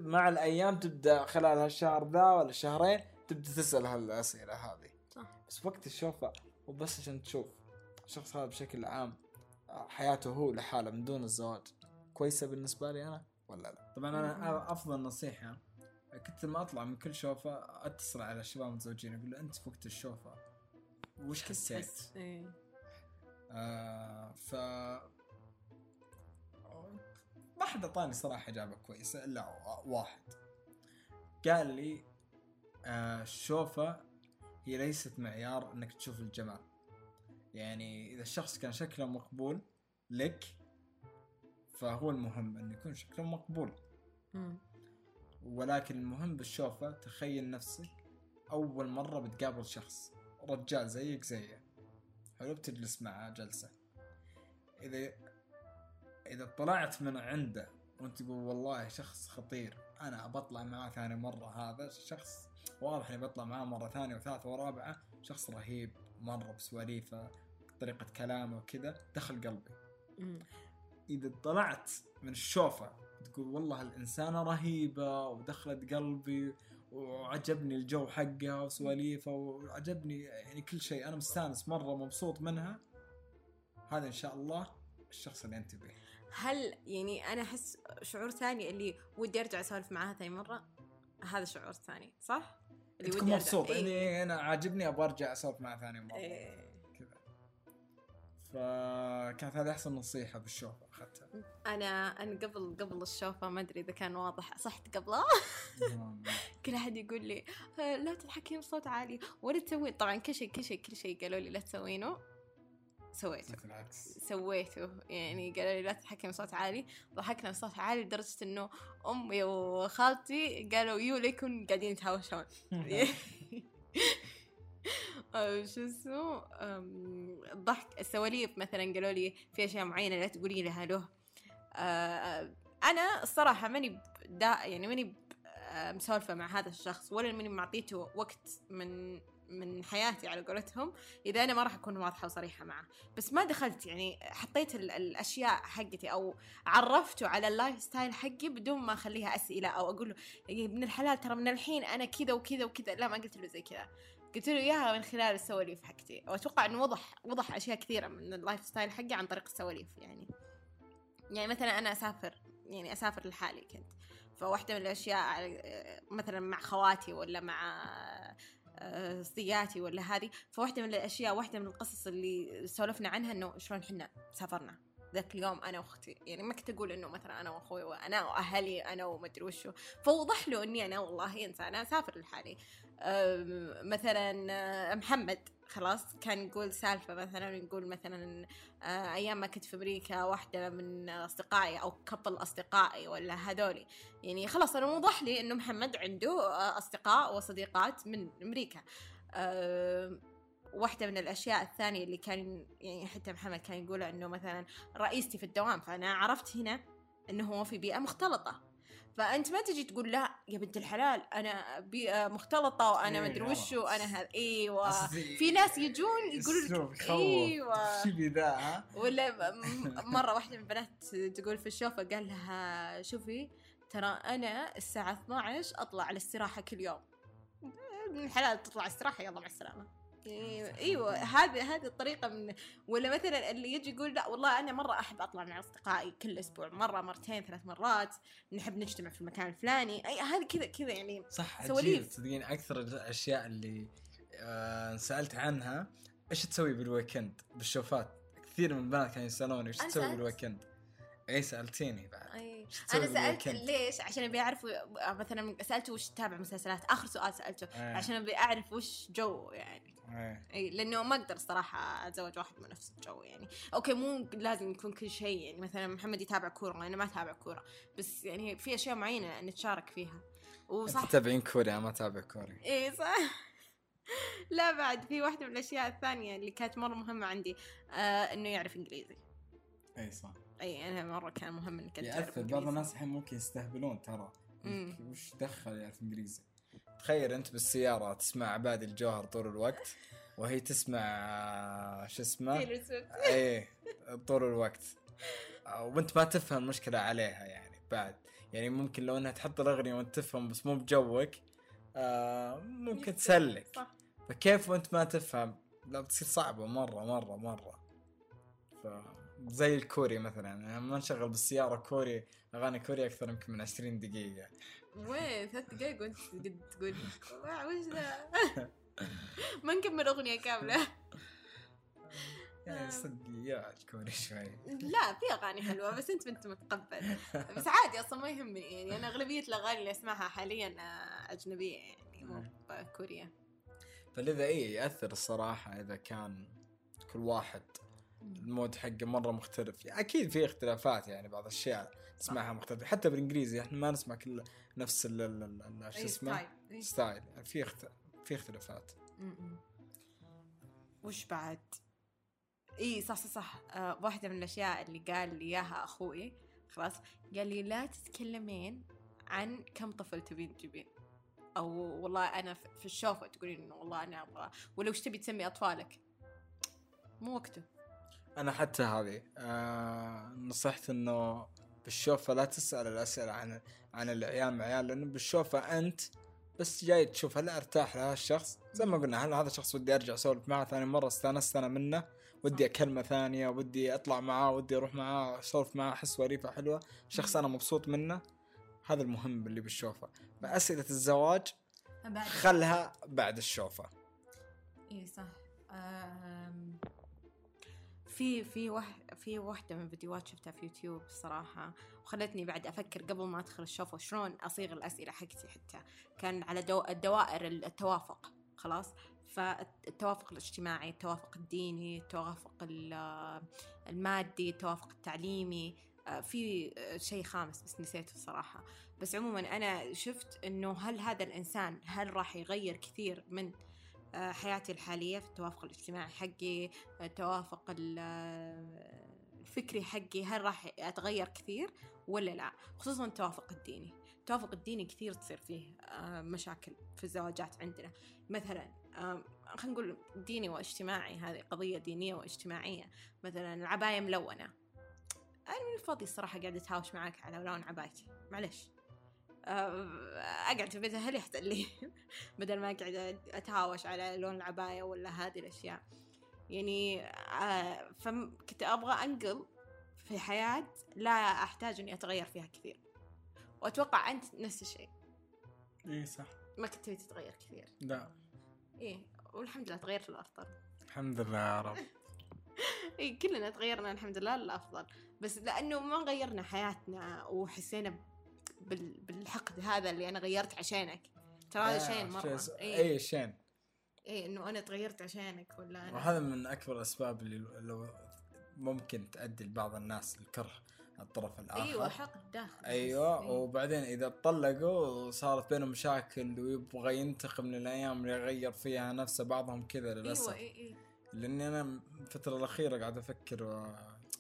مع الأيام تبدأ خلال هالشهر ذا ولا الشهرين تبدأ تسأل هالأسئلة هذه. بس وقت الشوفة وبس عشان تشوف الشخص هذا بشكل عام حياته هو لحاله من دون الزواج كويسة بالنسبة لي أنا ولا لا طبعا أنا أفضل نصيحة كنت لما أطلع من كل شوفة أتصل على الشباب المتزوجين أقول له أنت في وقت الشوفة وش حسيت؟ إيه. آه ف ما حد أعطاني صراحة إجابة كويسة إلا واحد قال لي آه الشوفة هي ليست معيار إنك تشوف الجمال. يعني إذا الشخص كان شكله مقبول لك فهو المهم إنه يكون شكله مقبول. ولكن المهم بالشوفة تخيل نفسك أول مرة بتقابل شخص رجال زيك زيه. حلو بتجلس معاه جلسة. إذا إذا طلعت من عنده وأنت تقول والله شخص خطير أنا بطلع معاه ثاني مرة هذا شخص واضح إني بطلع معاه مرة ثانية وثالثة ورابعة. شخص رهيب مرة بسواليفه طريقة كلامه وكذا دخل قلبي. إذا طلعت من الشوفة تقول والله الإنسانة رهيبة ودخلت قلبي وعجبني الجو حقها وسواليفها وعجبني يعني كل شيء. أنا مستانس مرة مبسوط منها. هذا إن شاء الله الشخص اللي أنت به هل يعني أنا أحس شعور ثاني اللي ودي أرجع أسولف معاها ثاني مرة؟ هذا شعور ثاني صح؟ اللي تكون مبسوط إيه. إني أنا عاجبني أبغى أرجع أسولف معه ثاني مرة. إيه. كذا. فكانت هذه أحسن نصيحة بالشوفة أخذتها. أنا أنا قبل قبل الشوفة ما أدري إذا كان واضح صحت قبله؟ كل أحد يقول لي آه، لا تتحكين بصوت عالي. ولا تسوين طبعا كل شيء كل شيء كل شيء قالوا لي لا تسوينه. سويته. العكس. سويته. يعني قالوا لي لا تتحكم بصوت عالي. ضحكنا بصوت عالي لدرجة إنه امي وخالتي قالوا يو ليكن قاعدين يتهاوشون. شو اسمه؟ الضحك السواليف مثلا قالوا لي في أشياء معينة لا تقولي لها له. آه، أنا الصراحة ماني دا يعني ماني آه، مسولفة مع هذا الشخص ولا ماني معطيته وقت من من حياتي على قولتهم إذا أنا ما راح أكون واضحة وصريحة معه. بس ما دخلت يعني حطيت ال- الأشياء حقتي أو عرفته على ال lifestyle حقي بدون ما أخليها أسئلة أو أقول له يا ابن الحلال ترى من الحين أنا كذا وكذا وكذا. لا ما قلت له زي كذا. قلت له إياها من خلال السواليف حقتي. وأتوقع إنه وضح وضح أشياء كثيرة من ال lifestyle حقي عن طريق السواليف يعني. يعني مثلا أنا أسافر يعني أسافر لحالي كنت. فواحدة من الأشياء آه، مثلا مع خواتي ولا مع صديقاتي ولا هذه. فواحدة من الأشياء واحدة من القصص اللي سولفنا عنها إنه شلون حنا سافرنا. ذاك اليوم أنا وأختي يعني ما كنت أقول إنه مثلا أنا وأخوي وأنا وأهلي أنا ومدري وشو فوضح له إني أنا والله إنسانة أسافر لحالي. مثلا آه، محمد. خلاص كان يقول سالفة مثلا يقول مثلا آه، أيام ما كنت في أمريكا واحدة من أصدقائي أو كبل أصدقائي ولا هذولي. يعني خلاص أنا موضح لي إنه محمد عنده آه، أصدقاء وصديقات من أمريكا. واحدة من الأشياء الثانية اللي كان يعني حتى محمد كان يقولها إنه مثلا رئيستي في الدوام. فأنا عرفت هنا إنه هو في بيئة مختلطة. فأنت ما تجي تقول لا يا بنت الحلال أنا بيئة مختلطة وأنا إيه، مدري خلاص. وشو أنا هذا أصلي في ناس يجون يقولوا أسلوب لك. إيوه. شو ذا ها؟ ولا مرة واحدة من البنات تقول في الشوفة قال لها شوفي ترى أنا الساعة 12 أطلع الاستراحة كل يوم. من الحلال تطلع استراحه يلا مع السلامة. يعني إيوه هذه هذه الطريقة من ولا مثلا اللي يجي يقول لا والله أنا مرة أحب أطلع مع أصدقائي كل أسبوع مرة مرتين ثلاث مرات نحب نجتمع في المكان الفلاني أي هذه كذا كذا يعني صح سواليف. تصدقين أكثر الأشياء اللي آه سألت عنها إيش تسوي بال weekend بالشوفات كثير من البنات كانوا يسالوني إيش تسوي. بال weekend إي سألتيني بعد أي. أنا سألت؟ ليش عشان أبي أعرف مثلا سالته وش تتابع مسلسلات آخر سؤال سألته إيه. عشان أبي أعرف وش جو يعني. إي لأنه ما أقدر صراحة أتزوج واحد من نفس الجو يعني. أوكي مو لازم يكون كل شيء يعني. مثلا محمد يتابع كورة وأنا ما أتابع كورة. بس يعني في أشياء معينة نتشارك فيها. وصح تتابعين كوريا ما أتابع كوري إي صح. لا بعد في واحدة من الأشياء الثانية اللي كانت مرة مهمة عندي آه إنه يعرف إنجليزي. إي صح. إي أنا مرة كان مهم إنك تعرف ياثر بعض. الناس الحين ممكن يستهبلون ترى. وش دخل يعرف إنجليزي؟ تخيل انت بالسيارة تسمع عبادي الجوهر طول الوقت وهي تسمع آه، شو اسمه. إيه طول الوقت. آه، وانت ما تفهم المشكلة عليها يعني بعد. يعني ممكن لو انها تحط الأغنية وانت تفهم بس مو بجوك آه ممكن تسلك. صح. فكيف وانت ما تفهم؟ لا بتصير صعبة مرة مرة مرة. ف زي الكوري مثلا. يعني ما نشغل بالسيارة كوري أغاني كوري أكثر يمكن من 20 دقيقة. وين؟ ثلاث دقايق وأنت قد تقول. "wow، وش ذا؟ ما نكمل أغنية كاملة. يعني صدق يا الكوري شوي. لا في أغاني حلوة بس أنت انت متقبل. بس عادي أصلا ما يهمني. يعني أنا أغلبية الأغاني اللي أسمعها حاليا آه، أجنبية يعني مو كوريا فلذا إيه يأثر الصراحة إذا كان كل واحد ال mood حقه مرة مختلف. يعني أكيد في اختلافات يعني بعض الأشياء تسمعها مختلفة. حتى بالإنجليزي إحنا ما نسمع كل نفس ال ال- شو اسمه؟ style. في اخت... في اختلافات. م-م. وش بعد؟ إي صح صح صح. آه واحدة من الأشياء اللي قال لي إياها أخوي. خلاص. قال لي لا تتكلمين عن كم طفل تبين تجيبين أو والله أنا في في الشوفة تقولين إنه والله أنا أبغى. ولا وش تبي تسمي أطفالك؟ مو وقته. أنا حتى هذه آه نصحت إنه بالشوفة لا تسأل الأسئلة عن عن العيال مع عيال لأنه بالشوفة أنت بس جاي تشوف هل أرتاح لهذا الشخص؟ زي ما قلنا هل هذا الشخص ودي أرجع أسولف معه ثاني مرة؟ استانست أنا منه ودي أكلمه ثانية ودي أطلع معاه ودي أروح معاه أسولف معاه أحس سواليفه حلوة شخص أنا مبسوط منه هذا المهم اللي بالشوفة. فأسئلة الزواج خلها بعد الشوفة. اي صح. آم، في في وح في واحدة من فيديوهات شفتها في يوتيوب الصراحة وخلتني بعد أفكر قبل ما أدخل الشوف شلون أصيغ الأسئلة حقتي حتى. كان على دو الدوائر التوافق خلاص؟ فالتوافق الاجتماعي التوافق الديني التوافق ال- المادي التوافق التعليمي آه، في آه، شيء خامس بس نسيته الصراحة بس عموما أنا شفت أنه هل هذا الإنسان هل راح يغير كثير من حياتي الحالية في التوافق الاجتماعي حقي التوافق ال- الفكري حقي هل راح أتغير كثير ولا لا؟ خصوصا التوافق الديني. التوافق الديني كثير تصير فيه آه، مشاكل في الزواجات عندنا. مثلا خلينا نقول ديني واجتماعي هذه قضية دينية واجتماعية. مثلا العباية ملونة. أنا من الفاضي الصراحة قاعدة أتهاوش معاك على لون عبايتي. معلش. آه، أقعد في بيت أهلي أحسن لي؟ بدل ما أقعد أتهاوش على لون العباية ولا هذه الأشياء. يعني آه، فكنت أبغى أنقل في حياة لا أحتاج إني أتغير فيها كثير. وأتوقع أنت نفس الشيء. اي صح. ما كنت تبي تتغير كثير. لا. إيه والحمد لله تغيرت للأفضل. الحمد لله يا رب. إيه كلنا تغيرنا الحمد لله للأفضل. بس لأنه ما غيرنا حياتنا وحسينا. بالحقد هذا اللي أنا غيرت عشانك. ترى هذا آه، شين مرة. شيء- إيه. اي شين. إيه إنه أنا تغيرت عشانك ولا أنا؟ وهذا من أكبر الأسباب اللي لو ممكن تؤدي لبعض الناس الكره الطرف الآخر. أيوة حقد داخل. أيوه إيه. وبعدين إذا طلقوا وصارت بينهم مشاكل ويبغى ينتقم من الأيام اللي يغير فيها نفسه بعضهم كذا للأسف. أيوة إيه إيه. لأني أنا الفترة الأخيرة قاعد أفكر و...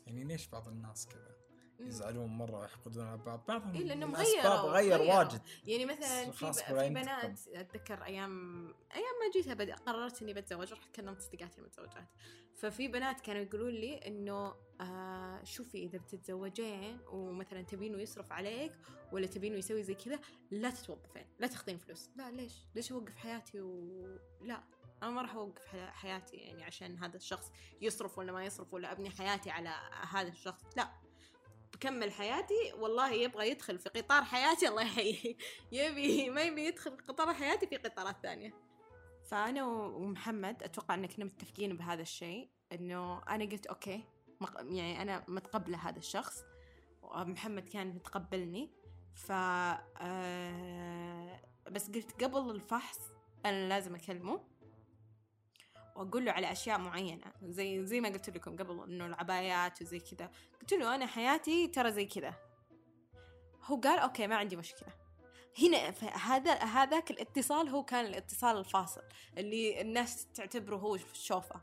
يعني ليش بعض الناس كذا. يزعلون مرة ويحقدون على بعض. بعضهم إيه الأسباب غيروا- غير. واجد. يعني مثلا في, في. بنات أتذكر أيام أيام ما جيتها بدأ قررت إني بتزوج رحت كلمت صديقاتي المتزوجات. ففي بنات كانوا يقولون لي إنه آه شوفي إذا بتتزوجين ومثلا تبينه يصرف عليك ولا تبينه يسوي زي كذا لا تتوظفين لا تاخذين فلوس. لا ليش؟ ليش أوقف حياتي و؟ لا أنا ما راح أوقف حيا- حياتي يعني عشان هذا الشخص يصرف ولا ما يصرف ولا أبني حياتي على هذا الشخص. لا. بكمل حياتي والله يبغى يدخل في قطار حياتي الله يحييه. يبي ما يبي يدخل قطار حياتي في قطارات ثانية. فأنا ومحمد أتوقع أن كنا متفقين بهذا الشيء إنه أنا قلت أوكي يعني أنا متقبلة هذا الشخص ومحمد كان متقبلني. ف آه، بس قلت قبل الفحص أنا لازم أكلمه. وأقول له على أشياء معينة. زي زي ما قلت لكم قبل إنه العبايات وزي كذا. قلت له أنا حياتي ترى زي كذا. هو قال أوكي ما عندي مشكلة. هنا هذا هذاك الاتصال هو كان الاتصال الفاصل اللي الناس تعتبره هو الشوفة.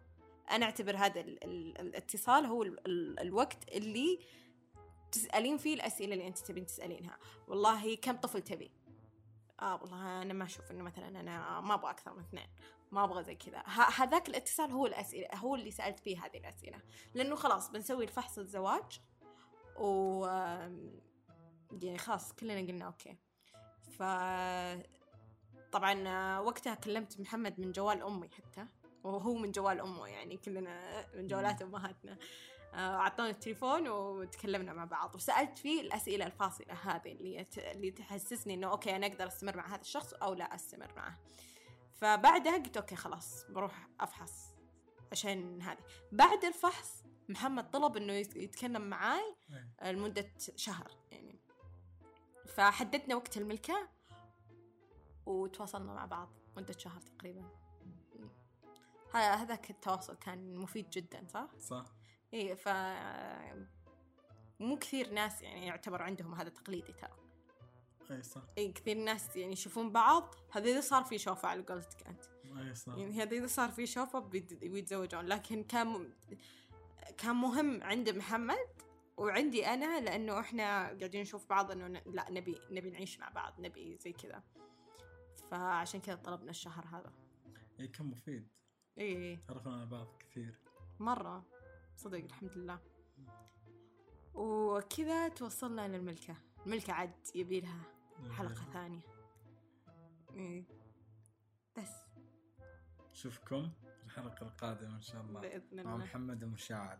أنا أعتبر هذا ال ال الاتصال هو ال ال الوقت اللي تسألين فيه الأسئلة اللي أنت تبين تسألينها. والله كم طفل تبي؟ آه والله أنا ما أشوف إنه مثلا أنا ما أبغى أكثر من اثنين. ما أبغى زي كذا. ه- هذاك الاتصال هو الأسئلة هو اللي سألت فيه هذه الأسئلة. لأنه خلاص بنسوي الفحص الزواج و يعني خلاص كلنا قلنا أوكي. ف طبعا وقتها كلمت محمد من جوال أمي حتى وهو من جوال أمه يعني كلنا من جوالات أمهاتنا. آه، اعطوني التليفون وتكلمنا مع بعض. وسألت فيه الأسئلة الفاصلة هذه اللي. اللي تحسسني إنه أوكي أنا أقدر أستمر مع هذا الشخص أو لا أستمر معه. فبعدها قلت أوكي خلاص بروح أفحص عشان هذه. بعد الفحص محمد طلب إنه يت- يتكلم معاي إيه. لمدة شهر يعني. فحددنا وقت الملكة وتواصلنا مع بعض مدة شهر تقريبا. هذاك التواصل كان مفيد جدا صح؟ صح. إيه ف مو كثير ناس يعني يعتبر عندهم هذا تقليدي ترى. اي صح. اي كثير ناس يعني يشوفون بعض هذا إذا صار في شوفة على قولتك أنت. اي صح. يعني هذا إذا صار في بيت- بيتزوجون. لكن كان كان مهم عند محمد وعندي أنا لأنه إحنا قاعدين نشوف بعض إنه لا نبي نبي نعيش مع بعض نبي زي كذا. فعشان كذا طلبنا الشهر هذا. اي كان مفيد. اي عرفنا على بعض كثير. مرة. صدق الحمد لله. وكذا توصلنا للملكة الملكة. عد يبي لها حلقة ثانية. إيه. بس. نشوفكم الحلقة القادمة إن شاء الله. بإذن مع الله. محمد ومشاعل